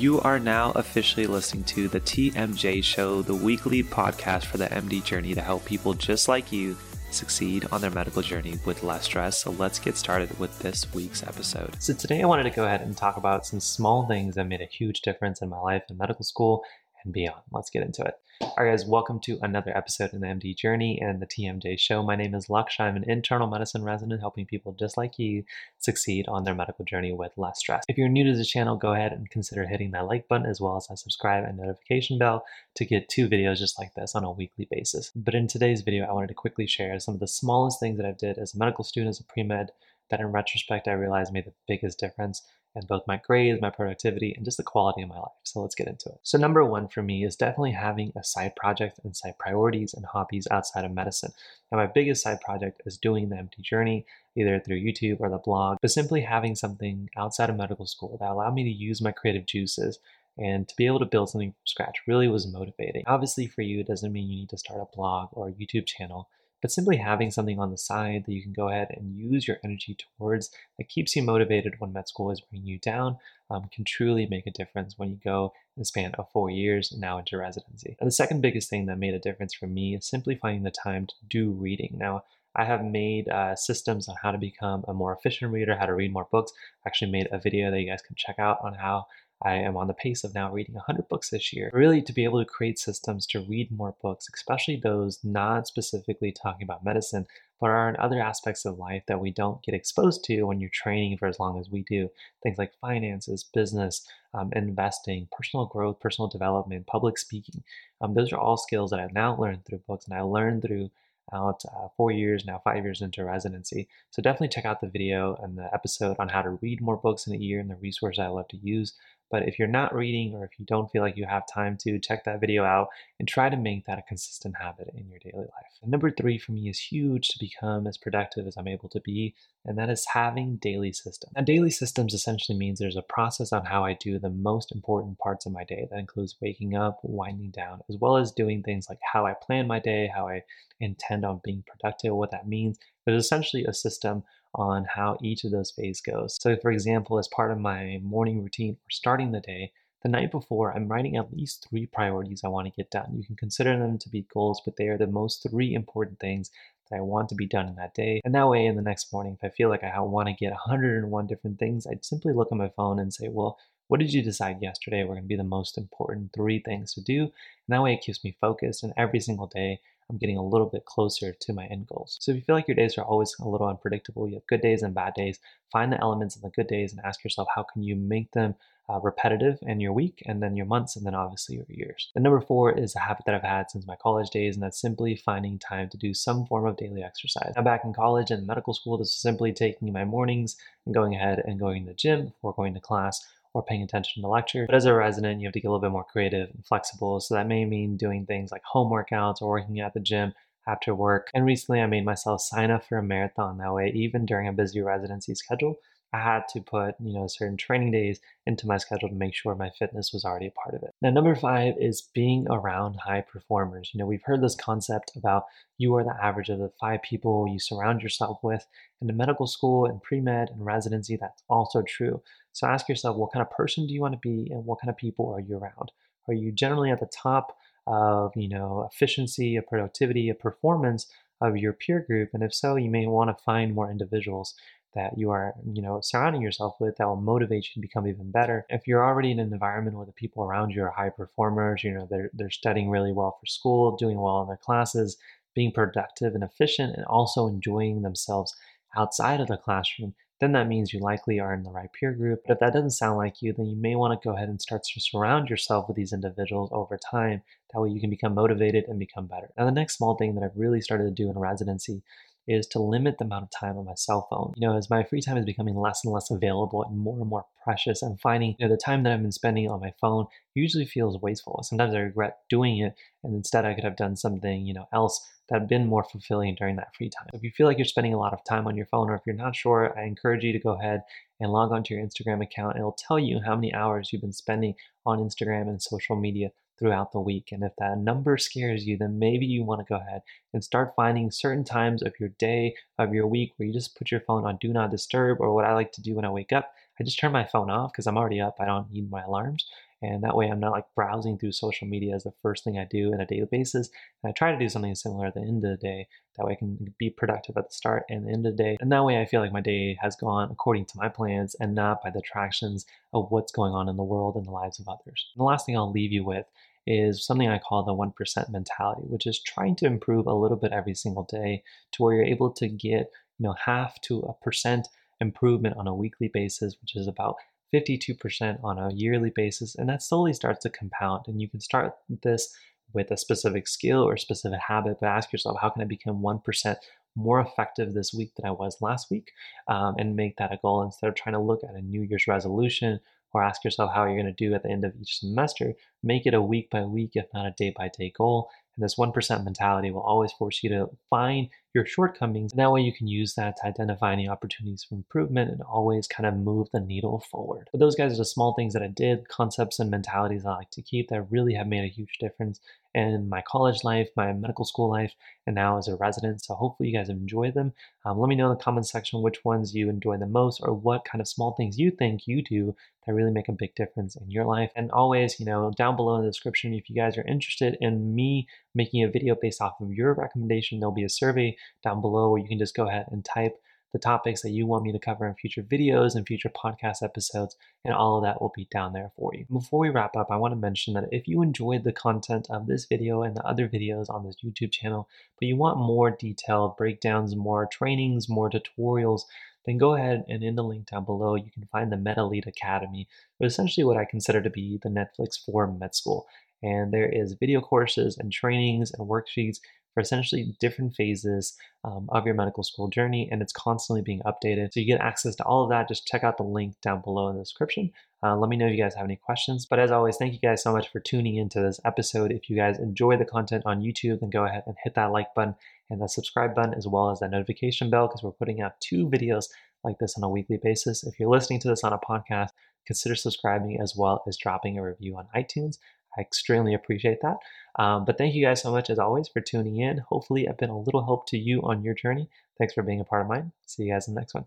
You are now officially listening to the TMJ Show, the weekly podcast for the MD journey to help people just like you succeed on their medical journey with less stress. So let's get started with this week's episode. So today I wanted to go ahead and talk about some small things that made a huge difference in my life in medical school and beyond. Let's get into it. All right, guys, welcome to another episode in the MD Journey and the TMJ Show. My name is Laksh. I'm an internal medicine resident helping people just like you succeed on their medical journey with less stress. If you're new to the channel, go ahead and consider hitting that like button as well as that subscribe and notification bell to get two videos just like this on a weekly basis. But in today's video, I wanted to quickly share some of the smallest things that I did as a medical student, as a pre-med, that in retrospect I realized made the biggest difference and both my grades, my productivity, and just the quality of my life. So let's get into it. So, number one for me is definitely having a side project and side priorities and hobbies outside of medicine. Now, my biggest side project is doing the MD Journey, either through YouTube or the blog, but simply having something outside of medical school that allowed me to use my creative juices and to be able to build something from scratch really was motivating. Obviously, for you, it doesn't mean you need to start a blog or a YouTube channel but simply having something on the side that you can go ahead and use your energy towards that keeps you motivated when med school is bringing you down um, can truly make a difference when you go in the span of four years now into residency. And the second biggest thing that made a difference for me is simply finding the time to do reading. Now, I have made uh, systems on how to become a more efficient reader, how to read more books. I actually made a video that you guys can check out on how I am on the pace of now reading 100 books this year. Really, to be able to create systems to read more books, especially those not specifically talking about medicine, but are in other aspects of life that we don't get exposed to when you're training for as long as we do. Things like finances, business, um, investing, personal growth, personal development, public speaking. Um, those are all skills that I've now learned through books and I learned through out uh, four years now, five years into residency. So definitely check out the video and the episode on how to read more books in a year and the resource I love to use. But if you're not reading or if you don't feel like you have time to, check that video out and try to make that a consistent habit in your daily life. And number three for me is huge to become as productive as I'm able to be, and that is having daily systems. Now, daily systems essentially means there's a process on how I do the most important parts of my day. That includes waking up, winding down, as well as doing things like how I plan my day, how I intend on being productive, what that means. There's essentially a system on how each of those phases goes. So, for example, as part of my morning routine or starting the day, the night before, I'm writing at least three priorities I want to get done. You can consider them to be goals, but they are the most three important things that I want to be done in that day. And that way, in the next morning, if I feel like I want to get 101 different things, I'd simply look at my phone and say, well, what did you decide yesterday were going to be the most important three things to do? And that way, it keeps me focused. And every single day, I'm getting a little bit closer to my end goals. So if you feel like your days are always a little unpredictable, you have good days and bad days, find the elements in the good days and ask yourself how can you make them uh, repetitive in your week and then your months and then obviously your years. And number four is a habit that I've had since my college days, and that's simply finding time to do some form of daily exercise. Now, back in college and medical school, this simply taking my mornings and going ahead and going to the gym before going to class or paying attention to lecture. But as a resident, you have to get a little bit more creative and flexible. So that may mean doing things like home workouts or working at the gym after work. And recently I made myself sign up for a marathon that way, even during a busy residency schedule. I had to put, you know, certain training days into my schedule to make sure my fitness was already a part of it. Now, number five is being around high performers. You know, we've heard this concept about you are the average of the five people you surround yourself with. In the medical school and pre med and residency, that's also true. So ask yourself, what kind of person do you want to be and what kind of people are you around? Are you generally at the top of, you know, efficiency, of productivity, of performance of your peer group? And if so, you may want to find more individuals that you are, you know, surrounding yourself with that will motivate you to become even better. If you're already in an environment where the people around you are high performers, you know, they're they're studying really well for school, doing well in their classes, being productive and efficient, and also enjoying themselves outside of the classroom, then that means you likely are in the right peer group. But if that doesn't sound like you, then you may want to go ahead and start to surround yourself with these individuals over time. That way you can become motivated and become better. Now, the next small thing that I've really started to do in residency is to limit the amount of time on my cell phone. You know, as my free time is becoming less and less available and more and more precious, I'm finding, you know, the time that I've been spending on my phone usually feels wasteful. Sometimes I regret doing it, and instead I could have done something, you know, else that have been more fulfilling during that free time. If you feel like you're spending a lot of time on your phone, or if you're not sure, I encourage you to go ahead and log onto your Instagram account. It'll tell you how many hours you've been spending on Instagram and social media throughout the week. And if that number scares you, then maybe you want to go ahead and start finding certain times of your day, of your week, where you just put your phone on do not disturb, or what I like to do when I wake up, I just turn my phone off because I'm already up. I don't need my alarms. And that way I'm not like browsing through social media as the first thing I do on a daily basis. And I try to do something similar at the end of the day. That way I can be productive at the start and the end of the day. And that way I feel like my day has gone according to my plans and not by the attractions of what's going on in the world and the lives of others. And the last thing I'll leave you with is something I call the 1% mentality, which is trying to improve a little bit every single day to where you're able to get, you know, half to a percent improvement on a weekly basis, which is about 52% on a yearly basis. And that slowly starts to compound. And you can start this with a specific skill or specific habit, but ask yourself, how can I become 1% more effective this week than I was last week? Um, and make that a goal instead of trying to look at a New Year's resolution or ask yourself how you're going to do at the end of each semester. Make it a week by week, if not a day by day goal. And this 1% mentality will always force you to find your shortcomings. And that way you can use that to identify any opportunities for improvement and always kind of move the needle forward. But those guys are the small things that I did, concepts and mentalities I like to keep that really have made a huge difference in my college life, my medical school life, and now as a resident. So hopefully you guys enjoyed them. Um, let me know in the comment section which ones you enjoy the most or what kind of small things you think you do that really make a big difference in your life. And always, you know, down below in the description, if you guys are interested in me making a video based off of your recommendation, there'll be a survey down below where you can just go ahead and type the topics that you want me to cover in future videos and future podcast episodes, and all of that will be down there for you. Before we wrap up, I want to mention that if you enjoyed the content of this video and the other videos on this YouTube channel, but you want more detailed breakdowns, more trainings, more tutorials, then go ahead and in the link down below, you can find the MedElite Academy, is essentially what I consider to be the Netflix for med school. And there is video courses and trainings and worksheets for essentially different phases um, of your medical school journey, and it's constantly being updated. So you get access to all of that. Just check out the link down below in the description. Uh, let me know if you guys have any questions. But as always, thank you guys so much for tuning into this episode. If you guys enjoy the content on YouTube, then go ahead and hit that like button and that subscribe button, as well as that notification bell, because we're putting out two videos like this on a weekly basis. If you're listening to this on a podcast, consider subscribing as well as dropping a review on iTunes. I extremely appreciate that. Um, but thank you guys so much, as always, for tuning in. Hopefully, I've been a little help to you on your journey. Thanks for being a part of mine. See you guys in the next one.